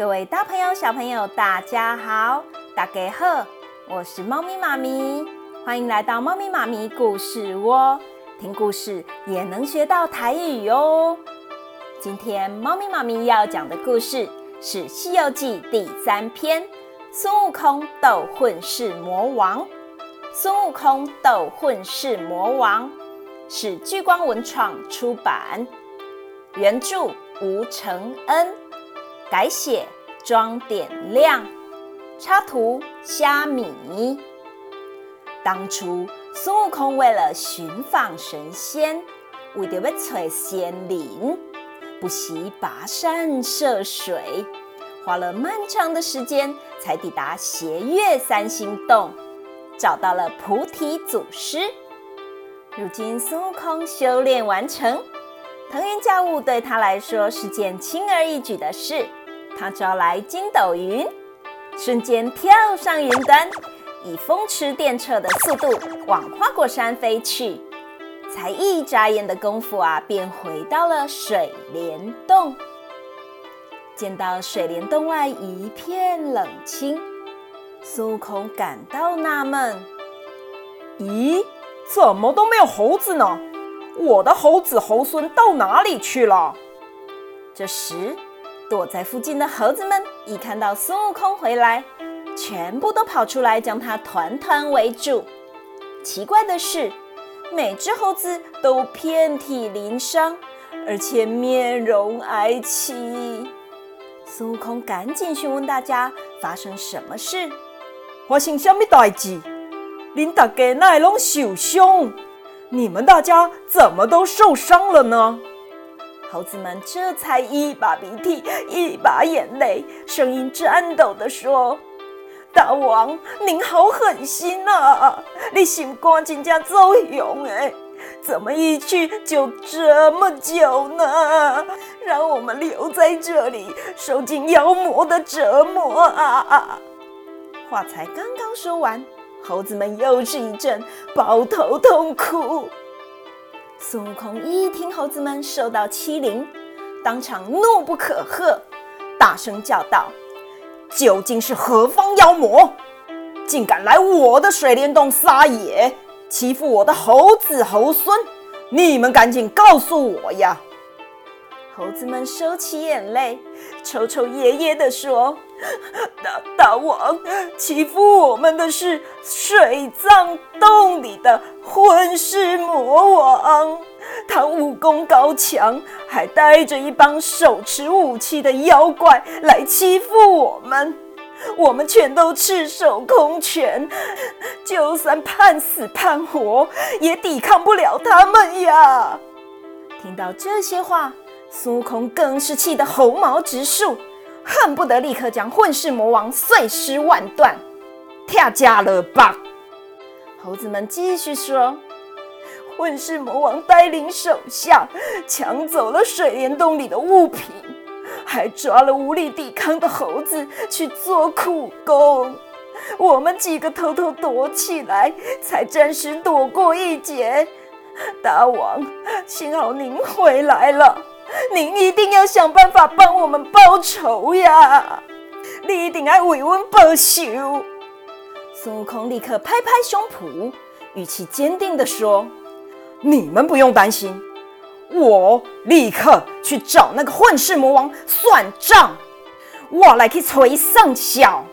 各位大朋友、小朋友，大家好，大家好，我是猫咪妈咪，欢迎来到猫咪妈咪故事窝，听故事也能学到台语哟。今天猫咪妈咪要讲的故事是《西游记》第三篇，孙悟空斗混世魔王。孙悟空斗混世魔王是聚光文创出版，原著吴承恩。改写装点亮，插图虾米。当初孙悟空为了寻访神仙，为了要找仙灵，不惜跋山涉水，花了漫长的时间才抵达斜月三星洞，找到了菩提祖师。如今孙悟空修炼完成，腾云驾雾对他来说是件轻而易举的事。他招来筋斗云，瞬间跳上云端，以风驰电掣的速度往花果山飞去。才一眨眼的功夫啊，便回到了水帘洞。见到水帘洞外一片冷清，孙悟空感到纳闷：咦，怎么都没有猴子呢？我的猴子猴孙到哪里去了？这时。躲在附近的猴子们一看到孙悟空回来，全部都跑出来将他团团围住。奇怪的是，每只猴子都遍体鳞伤，而且面容哀戚。孙悟空赶紧询问大家发生什么事。发生什么代志？恁大家哪拢受伤？你们大家怎么都受伤了呢？猴子们这才一把鼻涕一把眼泪，声音颤抖地说：“大王，您好狠心啊！你心肝真正走雄哎，怎么一去就这么久呢？让我们留在这里受尽妖魔的折磨啊！”话才刚刚说完，猴子们又是一阵抱头痛哭。孙悟空一听猴子们受到欺凌，当场怒不可遏，大声叫道：“究竟是何方妖魔，竟敢来我的水帘洞撒野，欺负我的猴子猴孙？你们赶紧告诉我呀！”猴子们收起眼泪，抽抽噎噎地说：“大大王，欺负我们的是水藏洞里的混世魔王，他武功高强，还带着一帮手持武器的妖怪来欺负我们，我们全都赤手空拳，就算判死判活，也抵抗不了他们呀！”听到这些话。孙悟空更是气得喉毛直竖，恨不得立刻将混世魔王碎尸万段。听假了吧！猴子们继续说：“混世魔王带领手下抢走了水帘洞里的物品，还抓了无力抵抗的猴子去做苦工。我们几个偷偷躲起来，才暂时躲过一劫。大王，幸好您回来了。”您一定要想办法帮我们报仇呀！你一定要为我们报仇。孙悟空立刻拍拍胸脯，语气坚定地说：“你们不用担心，我立刻去找那个混世魔王算账。我来去催上小。”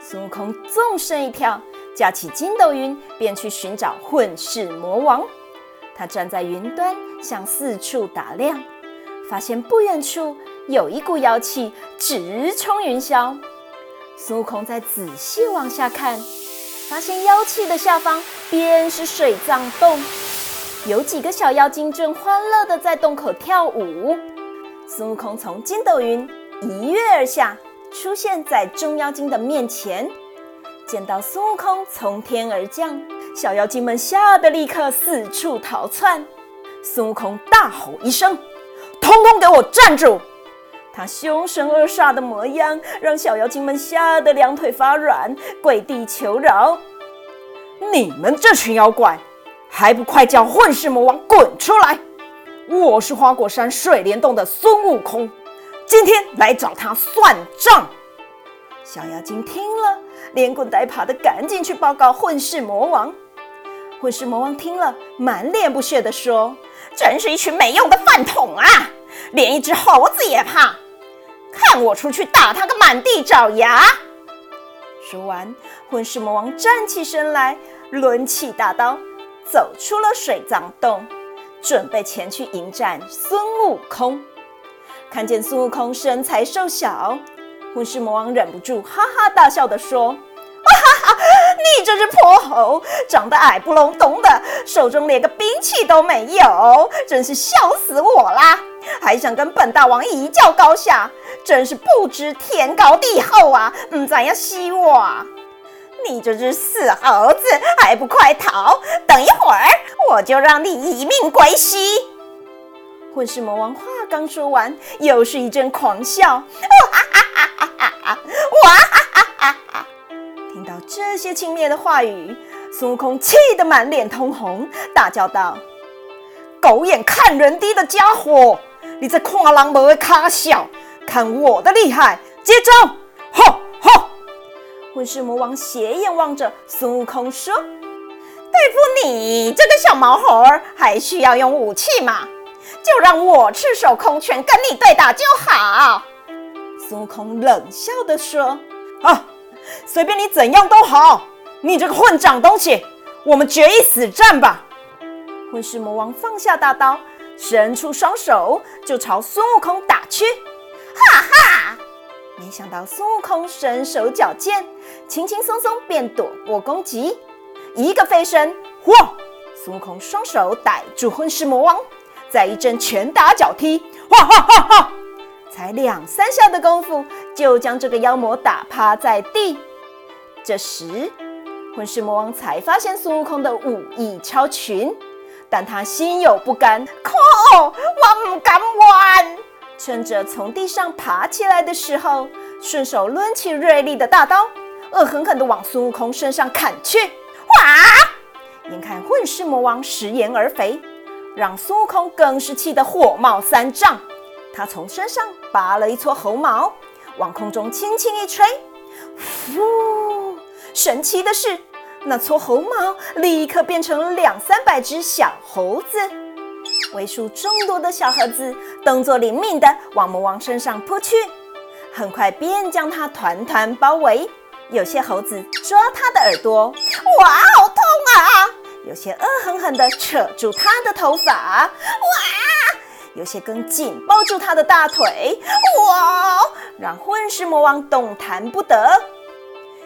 孙悟空纵身一跳，架起筋斗云，便去寻找混世魔王。他站在云端，向四处打量。发现不远处有一股妖气直冲云霄，孙悟空再仔细往下看，发现妖气的下方便是水藏洞，有几个小妖精正欢乐地在洞口跳舞。孙悟空从筋斗云一跃而下，出现在众妖精的面前。见到孙悟空从天而降，小妖精们吓得立刻四处逃窜。孙悟空大吼一声。通通给我站住！他凶神恶煞的模样，让小妖精们吓得两腿发软，跪地求饶。你们这群妖怪，还不快叫混世魔王滚出来！我是花果山水帘洞的孙悟空，今天来找他算账。小妖精听了，连滚带爬的赶紧去报告混世魔王。混世魔王听了，满脸不屑地说：“真是一群没用的饭桶啊，连一只猴子也怕！看我出去打他个满地找牙！”说完，混世魔王站起身来，抡起大刀，走出了水葬洞，准备前去迎战孙悟空。看见孙悟空身材瘦小，混世魔王忍不住哈哈大笑地说：“哈哈哈，你这只破猴，长得矮不隆咚的，手中连个兵器都没有，真是笑死我啦！还想跟本大王一较高下，真是不知天高地厚啊！唔知呀，西哇！你这只死猴子，还不快逃！等一会儿，我就让你一命归西！”混世魔王话刚说完，又是一阵狂笑，哇哈哈哈哈哈！哇哈哈哈哈！听到这些轻蔑的话语，孙悟空气得满脸通红，大叫道：“狗眼看人低的家伙，你在夸狼不会卡小，看我的厉害！接招！”吼吼！混世魔王斜眼望着孙悟空说：“对付你这个小毛猴儿，还需要用武器吗？”就让我赤手空拳跟你对打就好。”孙悟空冷笑地说，“啊，随便你怎样都好，你这个混账东西，我们决一死战吧！”混世魔王放下大刀，伸出双手就朝孙悟空打去。哈哈！没想到孙悟空身手矫健，轻轻松松便躲过攻击，一个飞身，嚯！孙悟空双手逮住混世魔王。再一阵拳打脚踢，哇哈哈哈！才两三下的功夫，就将这个妖魔打趴在地。这时，混世魔王才发现孙悟空的武艺超群，但他心有不甘，可恶我不敢玩。趁着从地上爬起来的时候，顺手抡起锐利的大刀，恶狠狠地往孙悟空身上砍去。哇！眼看混世魔王食言而肥。让孙悟空更是气得火冒三丈，他从身上拔了一撮猴毛，往空中轻轻一吹，呼！神奇的是，那撮猴毛立刻变成了两三百只小猴子，为数众多的小猴子动作灵敏的往魔王身上扑去，很快便将他团团包围。有些猴子抓他的耳朵，哇，好痛啊！有些恶狠狠地扯住他的头发，哇！有些更紧抱住他的大腿，哇！让混世魔王动弹不得。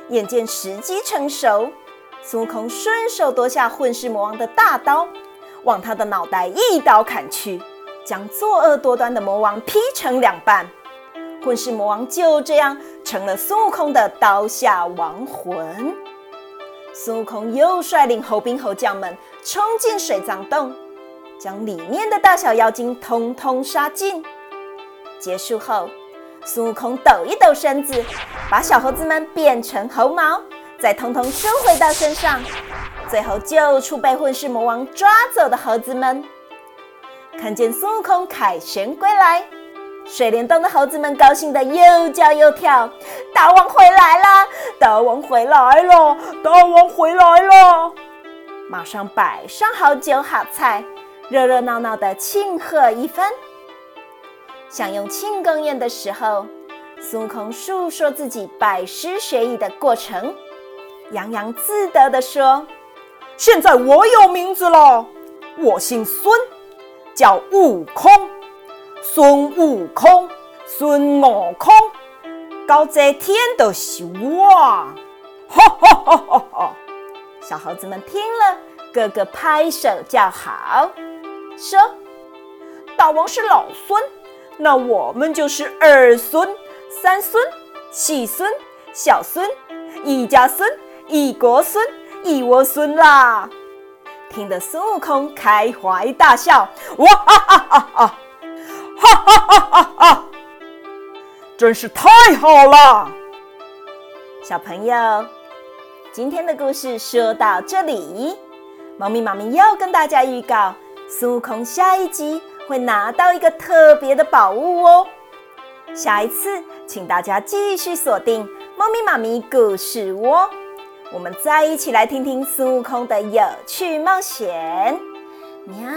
眼见时机成熟，孙悟空顺手夺下混世魔王的大刀，往他的脑袋一刀砍去，将作恶多端的魔王劈成两半。混世魔王就这样成了孙悟空的刀下亡魂。孙悟空又率领猴兵猴将们冲进水葬洞，将里面的大小妖精通通杀尽。结束后，孙悟空抖一抖身子，把小猴子们变成猴毛，再通通收回到身上，最后救出被混世魔王抓走的猴子们。看见孙悟空凯旋归来。水帘洞的猴子们高兴得又叫又跳，大王回来了！大王回来了！大王回来了！马上摆上好酒好菜，热热闹闹的庆贺一番。享用庆功宴的时候，孙悟空述说自己拜师学艺的过程，洋洋自得地说：“现在我有名字了，我姓孙，叫悟空。”孙悟空，孙悟空，搞这天都是我！哈哈哈哈哈！小猴子们听了，个个拍手叫好，说：“大王是老孙，那我们就是二孙、三孙、细孙、小孙，一家孙、一国孙、一窝孙啦！”听得孙悟空开怀大笑，哇哈哈哈哈！哈哈哈哈！真是太好了，小朋友，今天的故事说到这里，猫咪妈咪要跟大家预告，孙悟空下一集会拿到一个特别的宝物哦。下一次，请大家继续锁定猫咪妈咪故事窝，我们再一起来听听孙悟空的有趣冒险。喵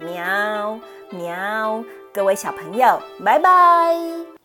喵喵，各位小朋友，拜拜。